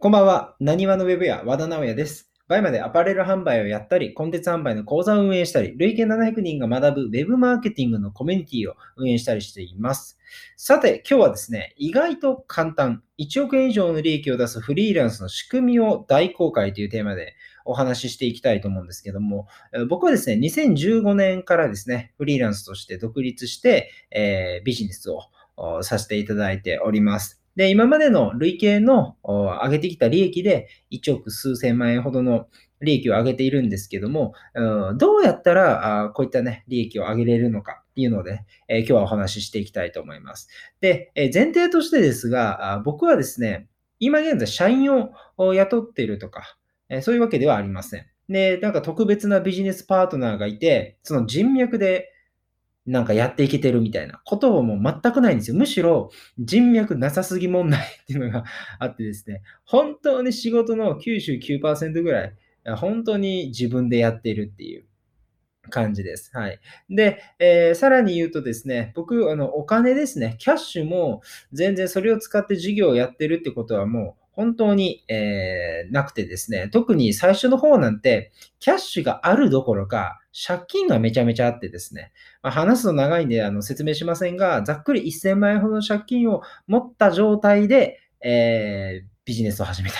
こんばんは。なにわのウェブ屋和田直也です。 BUYMA でアパレル販売をやったり、コンテンツ販売の講座を運営したり、累計700人が学ぶウェブマーケティングのコミュニティを運営したりしています。さて、今日はですね、意外と簡単、1億円以上の利益を出すフリーランスの仕組みを大公開というテーマでお話ししていきたいと思うんですけども、僕はですね、2015年からですね、フリーランスとして独立して、えービジネスをさせていただいております。で、今までの累計の上げてきた利益で1億数千万円ほどの利益を上げているんですけども、うんどうやったらこういったね、利益を上げれるのかっていうので、え今日はお話ししていきたいと思います。で、え前提としてですが、僕はですね、今現在社員を雇っているとか、えそういうわけではありません。で、なんか特別なビジネスパートナーがいて、その人脈でなんかやっていけてるみたいなことはもう全くないんですよ。むしろ人脈なさすぎ問題っていうのがあってですね、本当に仕事の99%ぐらい、本当に自分でやっているっていう感じです。はい。で、えーさらに言うとですね、僕、あの、お金ですね、キャッシュも全然それを使って事業をやってるってことはもう本当に、えーなくてですね、特に最初の方なんて、キャッシュがあるどころか、借金がめちゃめちゃあってですね、まあ、話すと長いんであの説明しませんが、ざっくり1000万円ほどの借金を持った状態で、えービジネスを始めた。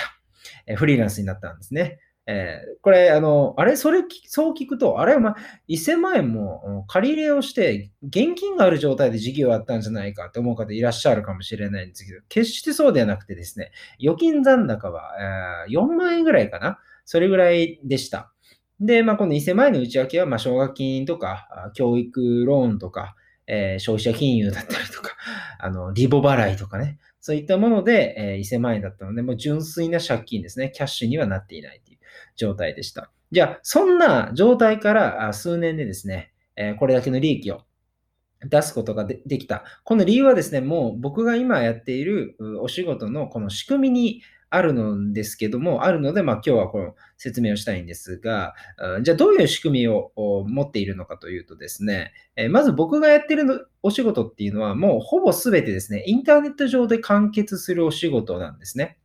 えーフリーランスになったんですね。えーこれ、あの、あれ、それ、そう聞くと、あれ、まあ、1000万円も借り入れをして、現金がある状態で事業をやったんじゃないかと思う方いらっしゃるかもしれないんですけど、決してそうではなくてですね、預金残高は、えー4万円ぐらいかな？それぐらいでした。で、まあ、この1000万円の内訳は、まあ、奨学金とか、教育ローンとか、えー消費者金融だったりとか、あの、リボ払いとかね、そういったもので、えー1000万円だったので、もう純粋な借金ですね。キャッシュにはなっていないという状態でした。じゃあ、そんな状態から数年でですね、えーこれだけの利益を出すことができた。この理由はですね、もう僕が今やっているお仕事のこの仕組みにあるのですけども、あるので、まあ今日はこの説明をしたいんですが、じゃあどういう仕組みを持っているのかというとですね、まず僕がやっているお仕事っていうのはもうほぼ全てですね、インターネット上で完結するお仕事なんですね。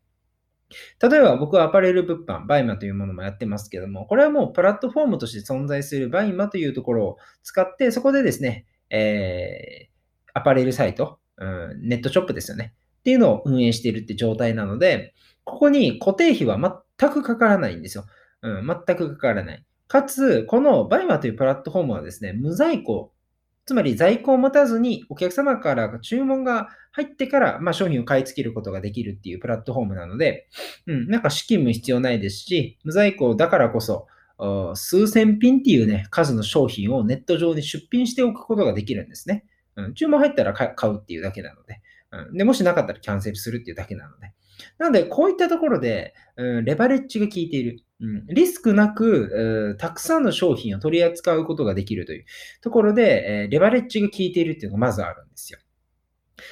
例えば僕はアパレル物販、 BUYMA というものもやってますけども、これはもうプラットフォームとして存在する BUYMA というところを使って、そこでですね、えーアパレルサイト、うん、ネットショップですよね。っていうのを運営しているって状態なので、ここに固定費は全くかからないんですよ。うん、全くかからない。かつ、この BUYMA というプラットフォームはですね、無在庫、つまり在庫を持たずにお客様から注文が入ってから、まあ、商品を買い付けることができるっていうプラットフォームなので、うん、なんか資金も必要ないですし、無在庫だからこそ、数千品っていうね、数の商品をネット上に出品しておくことができるんですね。うん、注文入ったら買うっていうだけなので、うん、で、もしなかったらキャンセルするっていうだけなので。なので、こういったところで、うん、レバレッジが効いている。うん、リスクなく、うんたくさんの商品を取り扱うことができるというところで、えーレバレッジが効いているっていうのがまずあるんですよ。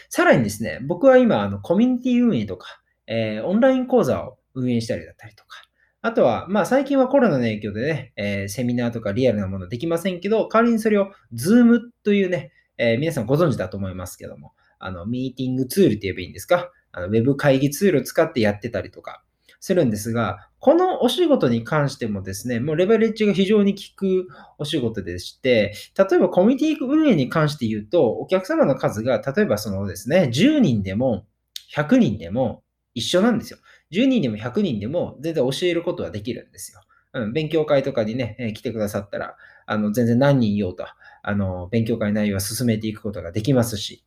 さらにですね、僕は今、あのコミュニティ運営とか、えーオンライン講座を運営したりだったりとか、あとは、まあ最近はコロナの影響でね、えーセミナーとかリアルなものできませんけど、代わりにそれを Zoom というね、え皆さんご存知だと思いますけども、あの、ミーティングツールって言えばいいんですか？あの、ウェブ会議ツールを使ってやってたりとかするんですが、このお仕事に関してもですね、もうレバレッジが非常に効くお仕事でして、例えばコミュニティ運営に関して言うと、お客様の数が、例えばそのですね、10人でも100人でも一緒なんですよ。10人でも100人でも全然教えることはできるんですよ。うん、勉強会とかにね、えー来てくださったら、あの、全然何人いようと、あの、勉強会内容は進めていくことができますし、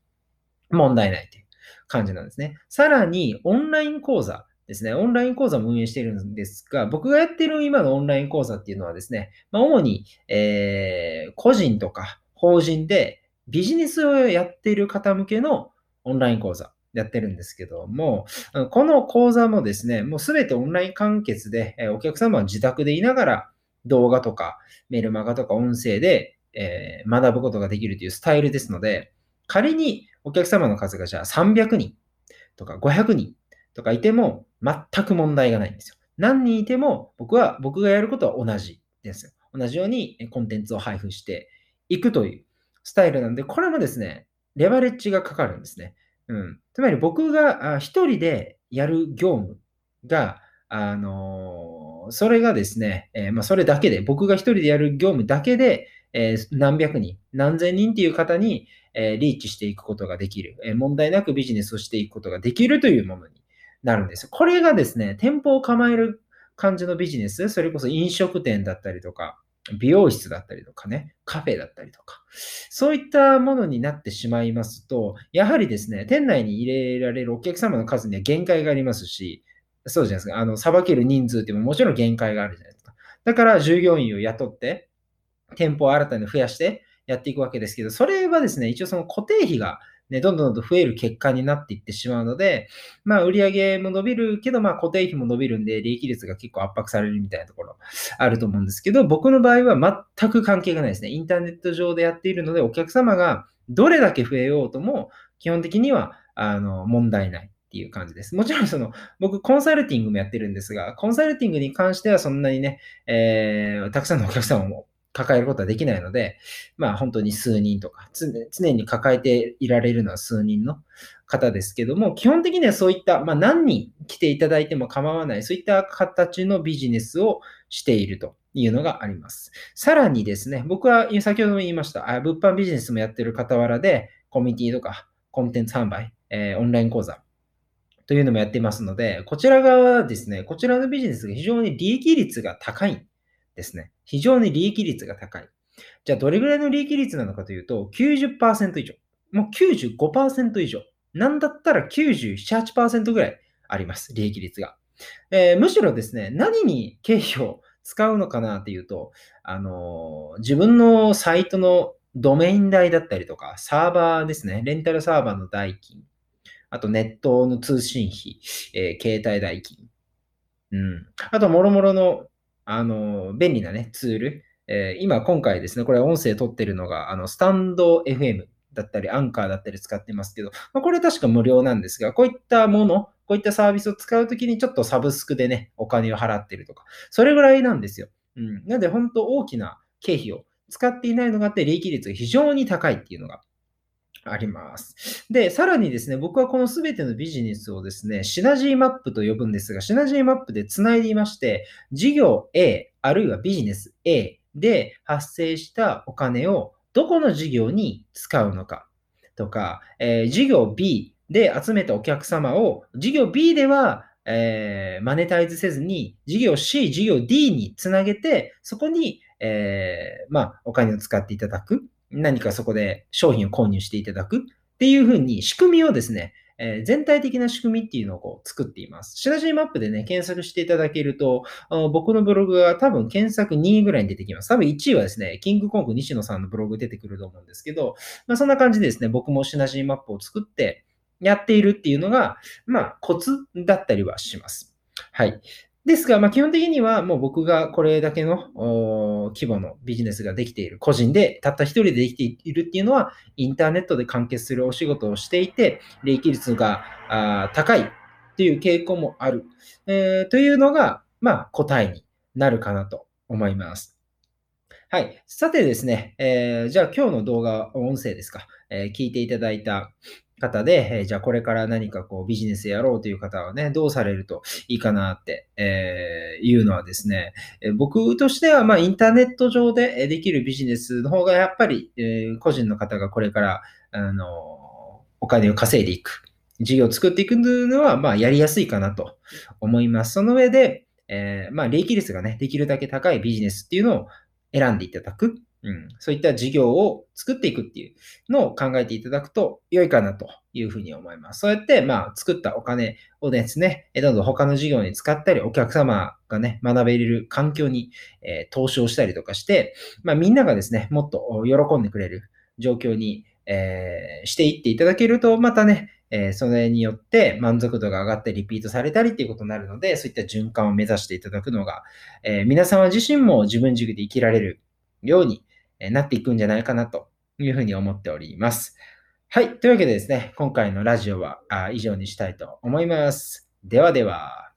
問題ないという感じなんですね。さらに、オンライン講座ですね。オンライン講座も運営しているんですが、僕がやっている今のオンライン講座っていうのはですね、まあ、主に、えー個人とか法人でビジネスをやっている方向けのオンライン講座やってるんですけども、この講座もですね、もうすべてオンライン完結で、お客様は自宅でいながら動画とかメルマガとか音声で、えー学ぶことができるというスタイルですので、仮にお客様の数がじゃあ300人とか500人とかいても全く問題がないんですよ。何人いても僕は、僕がやることは同じですよ。同じようにコンテンツを配布していくというスタイルなんで、これもですね、レバレッジがかかるんですね。うん。つまり僕があ一人でやる業務が、あのそれがですね、えー、まあ、それだけで、僕が一人でやる業務だけで、えー、何百人、何千人っていう方に、えリーチしていくことができる、え問題なくビジネスをしていくことができるというものになるんです。これがですね、店舗を構える感じのビジネス、それこそ飲食店だったりとか、美容室だったりとかね、カフェだったりとか、そういったものになってしまいますと、やはりですね、店内に入れられるお客様の数には限界がありますし、そうじゃないですか、あの、さばける人数ってももちろん限界があるじゃないですか。だから従業員を雇って、店舗を新たに増やしてやっていくわけですけど、それはですね、一応その固定費がね、どんどんどん増える結果になっていってしまうので、まあ、売上も伸びるけど、まあ、固定費も伸びるんで、利益率が結構圧迫されるみたいなところあると思うんですけど、僕の場合は全く関係がないですね。インターネット上でやっているので、お客様がどれだけ増えようとも、基本的には、あの、問題ない。っていう感じです。もちろんその、僕、コンサルティングもやってるんですが、コンサルティングに関してはそんなにね、えー、たくさんのお客様も抱えることはできないので、まあ本当に数人とか、常に抱えていられるのは数人の方ですけども、基本的にはそういった、まあ何人来ていただいても構わない、そういった形のビジネスをしているというのがあります。さらにですね、僕は先ほども言いました、あ物販ビジネスもやってる傍らで、コミュニティとかコンテンツ販売、えー、オンライン講座、というのもやっていますので、こちら側はですね、こちらのビジネスが非常に利益率が高いですね。非常に利益率が高い。じゃあ、どれぐらいの利益率なのかというと、90%以上。もう95%以上。なんだったら97、8%ぐらいあります。利益率が。えー、むしろですね、何に経費を使うのかなっていうと、あのー、自分のサイトのドメイン代だったりとか、サーバーですね、レンタルサーバーの代金、あとネットの通信費、えー、携帯代金、うん。あと、もろもろのあの、便利なね、ツール。えー、今、今回ですね、これ音声撮ってるのが、あの、スタンド FM だったり、アンカーだったり使ってますけど、まあ、これ確か無料なんですが、こういったもの、こういったサービスを使うときにちょっとサブスクでね、お金を払ってるとか、それぐらいなんですよ。うん。なんで、本当大きな経費を使っていないのがあって、利益率が非常に高いっていうのがあります。で、さらにですね、僕はこのすべてのビジネスをですね、シナジーマップと呼ぶんですが、シナジーマップで繋いでいまして、事業 A、あるいはビジネス A で発生したお金をどこの事業に使うのかとか、えー、事業 B で集めたお客様を、事業 B ではえー、マネタイズせずに、事業 C、事業 D につなげて、そこに、えー、まあ、お金を使っていただく。何かそこで商品を購入していただくっていうふうに仕組みをですね、えー、全体的な仕組みっていうのをこう作っています。シナジーマップでね、検索していただけると、僕のブログが多分検索2位ぐらいに出てきます。多分1位はですね、キングコング西野さんのブログ出てくると思うんですけど、まあ、そんな感じでですね、僕もシナジーマップを作ってやっているっていうのが、まあコツだったりはします。はい。ですが、まあ、基本的にはもう僕がこれだけの規模のビジネスができている、個人でたった一人でできているっていうのは、インターネットで完結するお仕事をしていて、利益率が高いっていう傾向もある、えー、というのが、まあ、答えになるかなと思います。はい。さてですね、えー、じゃあ今日の動画、音声ですか、えー、聞いていただいた方で、えー、じゃあこれから何かこうビジネスやろうという方はね、どうされるといいかなって、えー、いうのはですね、えー、僕としてはまあインターネット上でできるビジネスの方がやっぱり、えー、個人の方がこれからあのお金を稼いでいく、事業を作っていくのはまあやりやすいかなと思います。その上で、えー、まあ利益率がね、できるだけ高いビジネスっていうのを選んでいただく。うん、そういった事業を作っていくっていうのを考えていただくと良いかなというふうに思います。そうやって、まあ、作ったお金をですね、どんどん他の事業に使ったり、お客様がね、学べれる環境に、えー、投資をしたりとかして、まあ、みんながですね、もっと喜んでくれる状況に、えー、していっていただけると、またね、えー、それによって満足度が上がってリピートされたりっていうことになるので、そういった循環を目指していただくのが、えー、皆様自身も自分軸で生きられるように、なっていくんじゃないかなというふうに思っております。はい。というわけでですね、今回のラジオは以上にしたいと思います。ではでは。